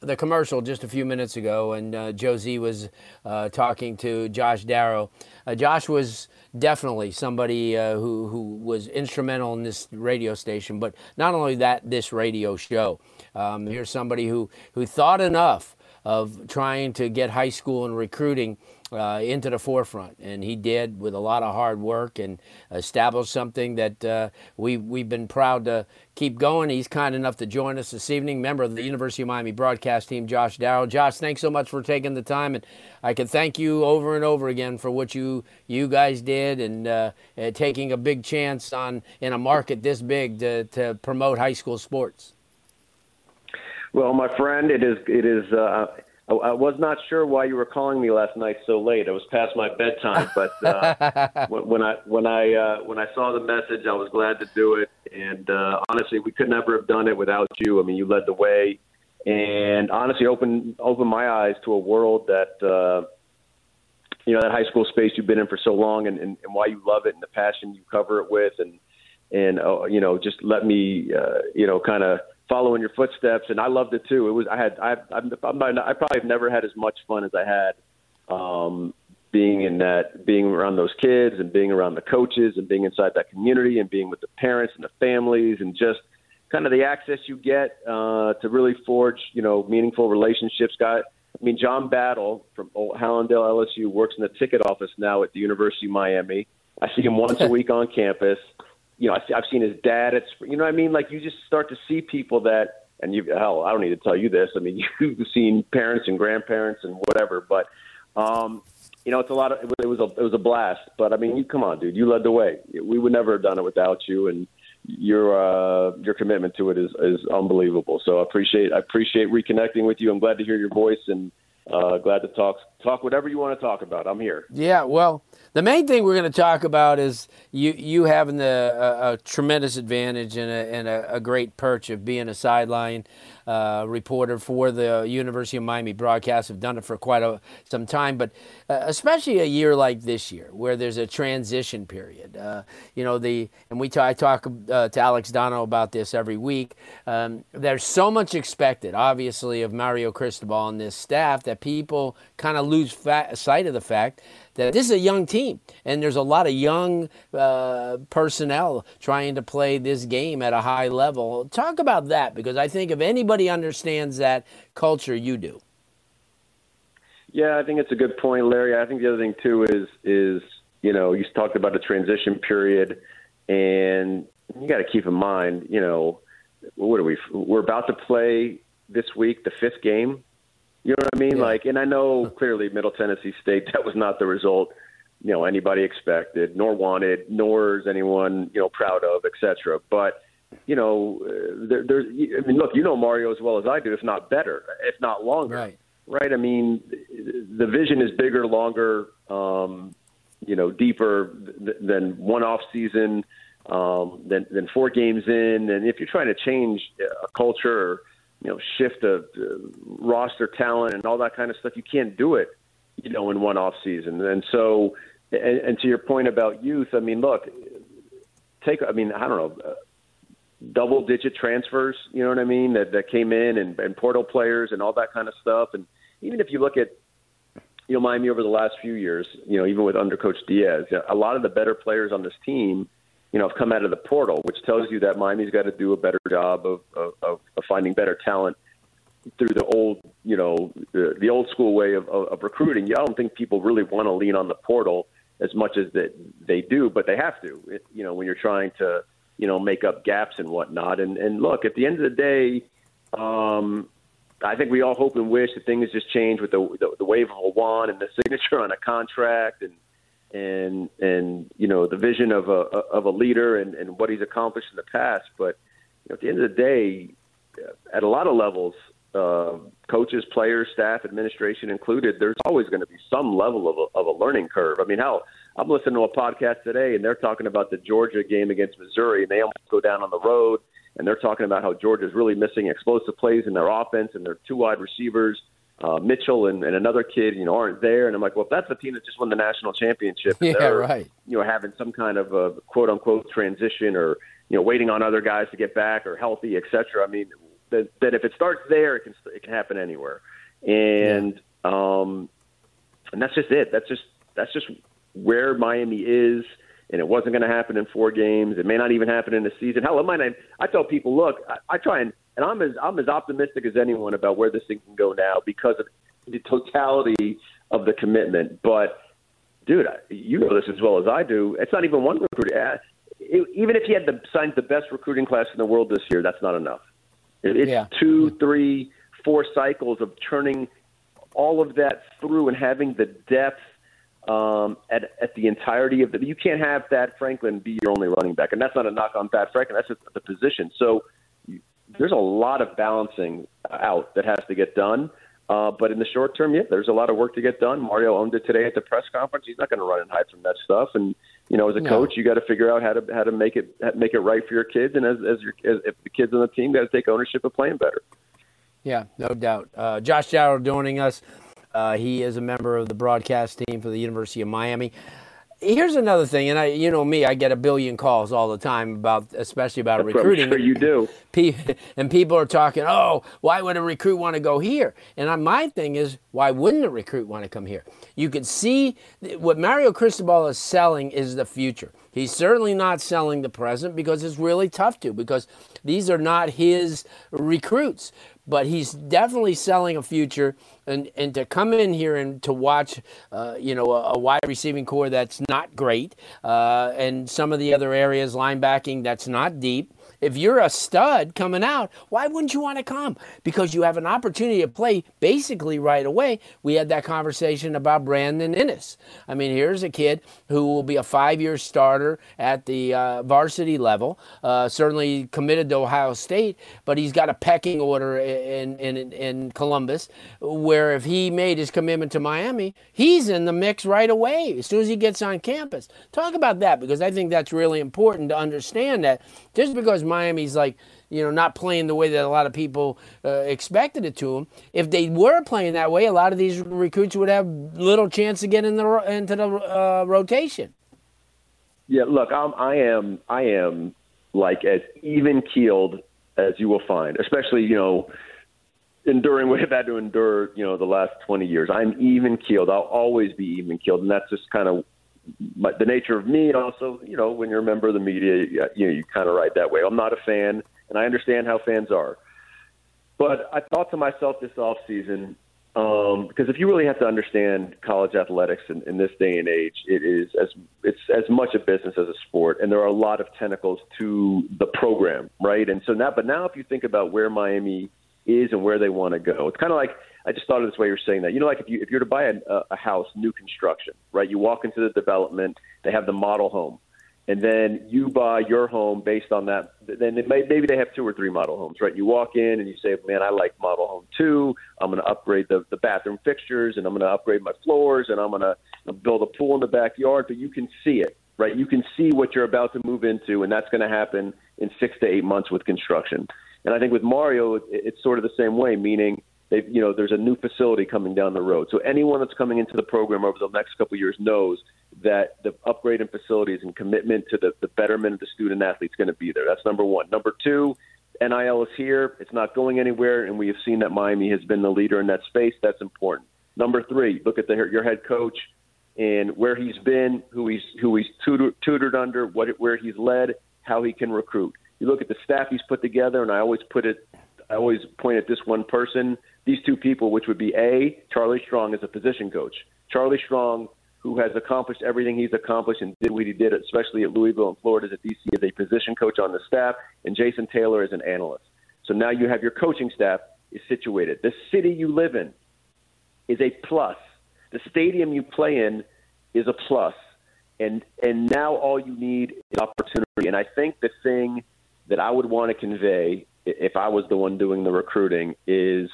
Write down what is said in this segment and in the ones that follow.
the commercial just a few minutes ago, and uh, Josie was uh, talking to Josh Darrow, uh, Josh was definitely somebody uh, who who was instrumental in this radio station. But not only that, this radio show. Um, here's somebody who who thought enough of trying to get high school and recruiting uh, into the forefront, and he did with a lot of hard work and established something that uh, we we've been proud to keep going. He's kind enough to join us this evening. Member of the University of Miami broadcast team, Josh Darrow. Josh, thanks so much for taking the time, and I can thank you over and over again for what you you guys did and uh, uh taking a big chance on in a market this big to to promote high school sports. Well, my friend, it is it is. I, I was not sure why you were calling me last night so late. It was past my bedtime, but uh, when I when I uh, when I saw the message, I was glad to do it. And uh, honestly, we could never have done it without you. I mean, you led the way, and honestly, opened opened my eyes to a world that. Uh, you know that high school space you've been in for so long, and, and, and why you love it, and the passion you cover it with, and and uh, you know just let me uh, you know kind of follow in your footsteps, and I loved it too. It was I had I I'm, I'm not, I probably have never had as much fun as I had um, being in that being around those kids and being around the coaches and being inside that community and being with the parents and the families and just kind of the access you get uh, to really forge you know meaningful relationships. Guy, I mean John Battle from Old Hallandale LSU works in the ticket office now at the University of Miami. I see him once a week on campus you know, I've seen his dad. It's you know what I mean. Like you just start to see people that, and you hell, I don't need to tell you this. I mean, you've seen parents and grandparents and whatever, but um, you know, it's a lot of. It was a it was a blast. But I mean, you come on, dude. You led the way. We would never have done it without you, and your uh, your commitment to it is is unbelievable. So I appreciate I appreciate reconnecting with you. I'm glad to hear your voice and uh, glad to talk talk whatever you want to talk about. I'm here. Yeah, well, the main thing we're going to talk about is you you having the a, a tremendous advantage and, a, and a, a, great perch of being a sideline uh, reporter for the University of Miami broadcast. Have done it for quite a, some time, but uh, especially a year like this year, where there's a transition period. Uh, you know the and we t- I talk uh, to Alex Donno about this every week. Um, there's so much expected, obviously, of Mario Cristobal and this staff that people kind of lose sight of the fact that this is a young team, and there's a lot of young uh, personnel trying to play this game at a high level. Talk about that because I think if anybody understands that culture, you do. Yeah, I think it's a good point, Larry. I think the other thing too is is you know you talked about the transition period, and you got to keep in mind, you know, what are we? We're about to play this week the fifth game you know what I mean? Yeah. Like, and I know clearly Middle Tennessee State that was not the result you know anybody expected, nor wanted, nor is anyone you know proud of, etc. But you know, uh, there, there's. I mean, look, you know Mario as well as I do, if not better, if not longer. Right. Right. I mean, the vision is bigger, longer, um, you know, deeper th- than one off season um, than than four games in. And if you're trying to change a culture, you know, shift of a roster talent and all that kind of stuff, you can't do it, you know, in one off season. And so, and, and to your point about youth, I mean, look, take, I mean, I don't know. Uh, double digit transfers, you know what I mean, that, that came in and, and portal players and all that kind of stuff. And even if you look at, you know, Miami over the last few years, you know, even with under Coach Diaz, a lot of the better players on this team, you know, have come out of the portal, which tells you that Miami's got to do a better job of, of, of finding better talent through the old, you know, the, the old school way of, of, of recruiting. I don't think people really want to lean on the portal as much as that they do, but they have to. It, you know, when you're trying to, you know, make up gaps and whatnot. And and look, at the end of the day, um, I think we all hope and wish that things just change with the the, the wave of a wand and the signature on a contract and and and you know the vision of a of a leader and, and what he's accomplished in the past. But you know, at the end of the day, at a lot of levels, uh, coaches, players, staff, administration included, there's always going to be some level of a, of a learning curve. I mean, how I'm listening to a podcast today, and they're talking about the Georgia game against Missouri, and they almost go down on the road, and they're talking about how Georgia's really missing explosive plays in their offense, and their two wide receivers, uh, Mitchell and, and another kid, you know, aren't there. And I'm like, well, if that's the team that just won the national championship, yeah, right. You know, having some kind of a quote unquote transition, or you know, waiting on other guys to get back or healthy, et cetera. I mean, that, that if it starts there, it can it can happen anywhere, and yeah. um, and that's just it. That's just that's just where Miami is, and it wasn't going to happen in four games. It may not even happen in a season. Hell, it might not. I tell people, look, I, I try and and I'm as I'm as optimistic as anyone about where this thing can go now because of the totality of the commitment. But dude, you know this as well as I do. It's not even one recruiter. Even if he had the signed the best recruiting class in the world this year, that's not enough. It's yeah. two, three, four cycles of turning all of that through and having the depth um, at, at the entirety of the. You can't have Thad Franklin be your only running back, and that's not a knock on Thad Franklin. That's just the position. So there's a lot of balancing out that has to get done. Uh, but in the short term, yeah, there's a lot of work to get done. Mario owned it today at the press conference. He's not going to run and hide from that stuff. And you know, as a no. coach, you got to figure out how to how to make it make it right for your kids. And as as, your, as if the kids on the team got to take ownership of playing better. Yeah, no doubt. Uh, Josh Darrow joining us. Uh, he is a member of the broadcast team for the University of Miami. Here's another thing, and I, you know me, I get a billion calls all the time about, especially about That's recruiting. Sure you do. And people are talking, oh, why would a recruit want to go here? And my thing is, why wouldn't a recruit want to come here? You can see what Mario Cristobal is selling is the future. He's certainly not selling the present because it's really tough to, because these are not his recruits but he's definitely selling a future. And, and to come in here and to watch, uh, you know, a, a, wide receiving core that's not great, uh, and some of the other areas, linebacking that's not deep, if you're a stud coming out, why wouldn't you want to come? Because you have an opportunity to play basically right away. We had that conversation about Brandon Inniss. I mean, here's a kid who will be a five year starter at the uh, varsity level, uh, certainly committed to Ohio State, but he's got a pecking order in, in, in Columbus where if he made his commitment to Miami, he's in the mix right away as soon as he gets on campus. Talk about that because I think that's really important to understand that just because Miami's like, you know, not playing the way that a lot of people uh, expected it to them. If they were playing that way, a lot of these recruits would have little chance to get in the into the uh, rotation. Yeah, look, I'm, I am, I am like as even keeled as you will find, especially you know, enduring what I've had to endure, you know, the last 20 years. I'm even keeled. I'll always be even keeled, and that's just kind of but the nature of me, and also, you know, when you're a member of the media, you, you know, you kind of write that way. I'm not a fan, and I understand how fans are. But I thought to myself this off season, um, because if you really have to understand college athletics in, in this day and age, it is as it's as much a business as a sport, and there are a lot of tentacles to the program, right? And so now, but now if you think about where Miami is and where they want to go, it's kind of like I just thought of this way you're saying that. You know, like if you if you're to buy a, a house, new construction, right? You walk into the development, they have the model home, and then you buy your home based on that. Then it may, maybe they have two or three model homes, right? You walk in and you say, "Man, I like model home two. I'm going to upgrade the the bathroom fixtures, and I'm going to upgrade my floors, and I'm going to build a pool in the backyard." But you can see it, right? You can see what you're about to move into, and that's going to happen in six to eight months with construction. And I think with Mario, it's sort of the same way, meaning they you know there's a new facility coming down the road. So anyone that's coming into the program over the next couple of years knows that the upgrade in facilities and commitment to the, the betterment of the student athlete is going to be there. That's number one. Number two, NIL is here. It's not going anywhere, and we have seen that Miami has been the leader in that space. That's important. Number three, look at the, your head coach and where he's been, who he's who he's tutored, tutored under, what where he's led, how he can recruit. You look at the staff he's put together, and I always put it, I always point at this one person, these two people, which would be a Charlie Strong as a position coach. Charlie Strong, who has accomplished everything he's accomplished and did what he did, especially at Louisville and Florida as a DC as a position coach on the staff, and Jason Taylor as an analyst. So now you have your coaching staff is situated. The city you live in is a plus. The stadium you play in is a plus. And and now all you need is opportunity. And I think the thing that I would want to convey if I was the one doing the recruiting is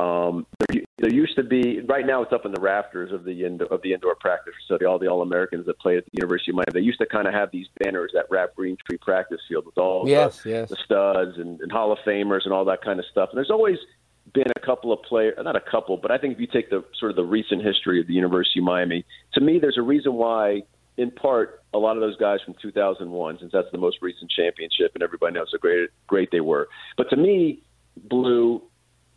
um, there, there used to be right now it's up in the rafters of the indoor, of the indoor practice facility. All the All Americans that played at the University of Miami, they used to kind of have these banners that wrap Green Tree practice field with all yes, the, yes. the studs and, and Hall of Famers and all that kind of stuff. And there's always been a couple of players, not a couple, but I think if you take the sort of the recent history of the University of Miami, to me, there's a reason why, in part, a lot of those guys from 2001, since that's the most recent championship, and everybody knows how great great they were. But to me, Blue,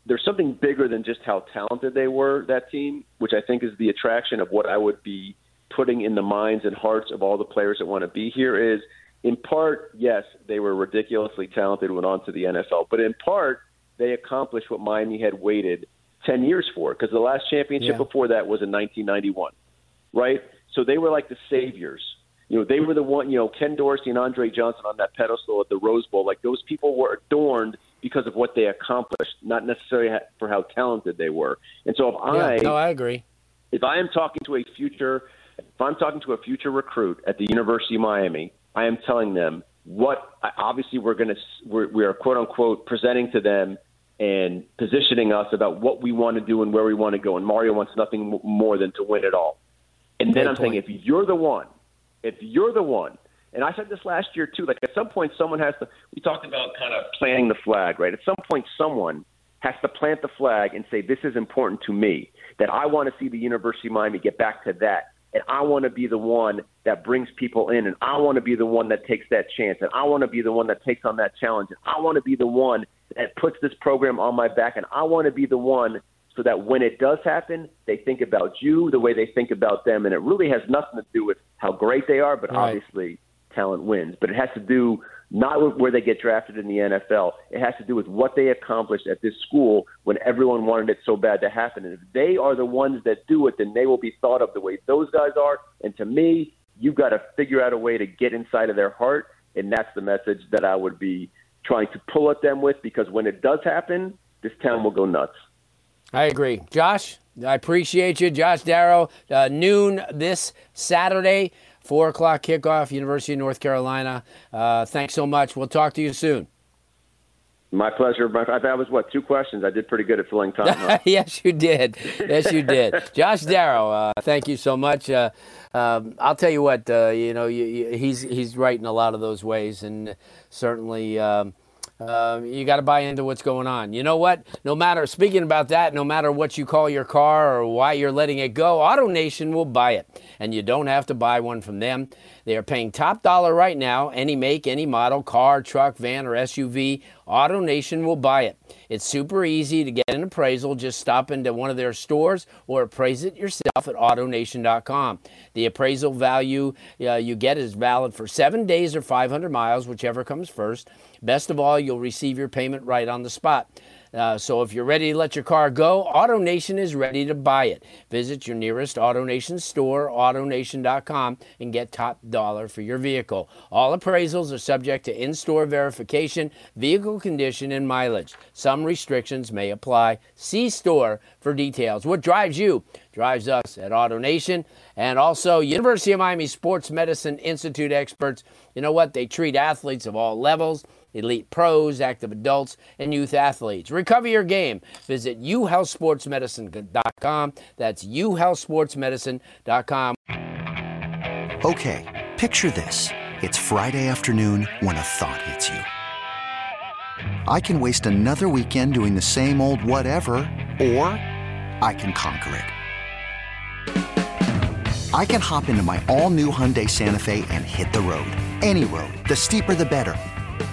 there's something bigger than just how talented they were. That team, which I think is the attraction of what I would be putting in the minds and hearts of all the players that want to be here is. In part, yes, they were ridiculously talented, went on to the NFL, but in part, they accomplished what Miami had waited 10 years for because the last championship yeah. before that was in 1991, right? So they were like the saviors. You know, they were the one, you know, Ken Dorsey and Andre Johnson on that pedestal at the Rose Bowl. Like those people were adorned because of what they accomplished, not necessarily for how talented they were. And so if yeah, I, no, I agree. If I am talking to a future, if I'm talking to a future recruit at the University of Miami, I am telling them what obviously we're going to we're, we are quote unquote presenting to them and positioning us about what we want to do and where we want to go. And Mario wants nothing more than to win it all. And then I'm point. saying, if you're the one, if you're the one, and I said this last year too, like at some point someone has to. We talked about kind of planting the flag, right? At some point, someone has to plant the flag and say, "This is important to me. That I want to see the University of Miami get back to that." and I want to be the one that brings people in, and I want to be the one that takes that chance, and I want to be the one that takes on that challenge, and I want to be the one that puts this program on my back, and I want to be the one so that when it does happen, they think about you the way they think about them, and it really has nothing to do with how great they are, but right. obviously talent wins, but it has to do not with where they get drafted in the NFL. It has to do with what they accomplished at this school when everyone wanted it so bad to happen. And if they are the ones that do it, then they will be thought of the way those guys are. And to me, you've got to figure out a way to get inside of their heart. And that's the message that I would be trying to pull at them with because when it does happen, this town will go nuts. I agree. Josh, I appreciate you. Josh Darrow, uh, noon this Saturday. Four o'clock kickoff, University of North Carolina. Uh, thanks so much. We'll talk to you soon. My pleasure. That was what two questions. I did pretty good at filling time. yes, you did. Yes, you did. Josh Darrow, uh, thank you so much. Uh, um, I'll tell you what. Uh, you know, you, you, he's he's right in a lot of those ways, and certainly. Um, uh, you got to buy into what's going on. You know what? No matter, speaking about that, no matter what you call your car or why you're letting it go, AutoNation will buy it. And you don't have to buy one from them. They are paying top dollar right now, any make, any model, car, truck, van, or SUV. AutoNation will buy it. It's super easy to get an appraisal. Just stop into one of their stores or appraise it yourself at AutoNation.com. The appraisal value uh, you get is valid for seven days or 500 miles, whichever comes first. Best of all, you'll receive your payment right on the spot. Uh, so if you're ready to let your car go, AutoNation is ready to buy it. Visit your nearest AutoNation store, AutoNation.com, and get top dollar for your vehicle. All appraisals are subject to in-store verification, vehicle condition, and mileage. Some restrictions may apply. See store for details. What drives you? Drives us at AutoNation. And also, University of Miami Sports Medicine Institute experts. You know what? They treat athletes of all levels elite pros, active adults, and youth athletes. Recover your game. Visit uhealthsportsmedicine.com. That's uhealthsportsmedicine.com. Okay. Picture this. It's Friday afternoon when a thought hits you. I can waste another weekend doing the same old whatever, or I can conquer it. I can hop into my all new Hyundai Santa Fe and hit the road. Any road. The steeper, the better.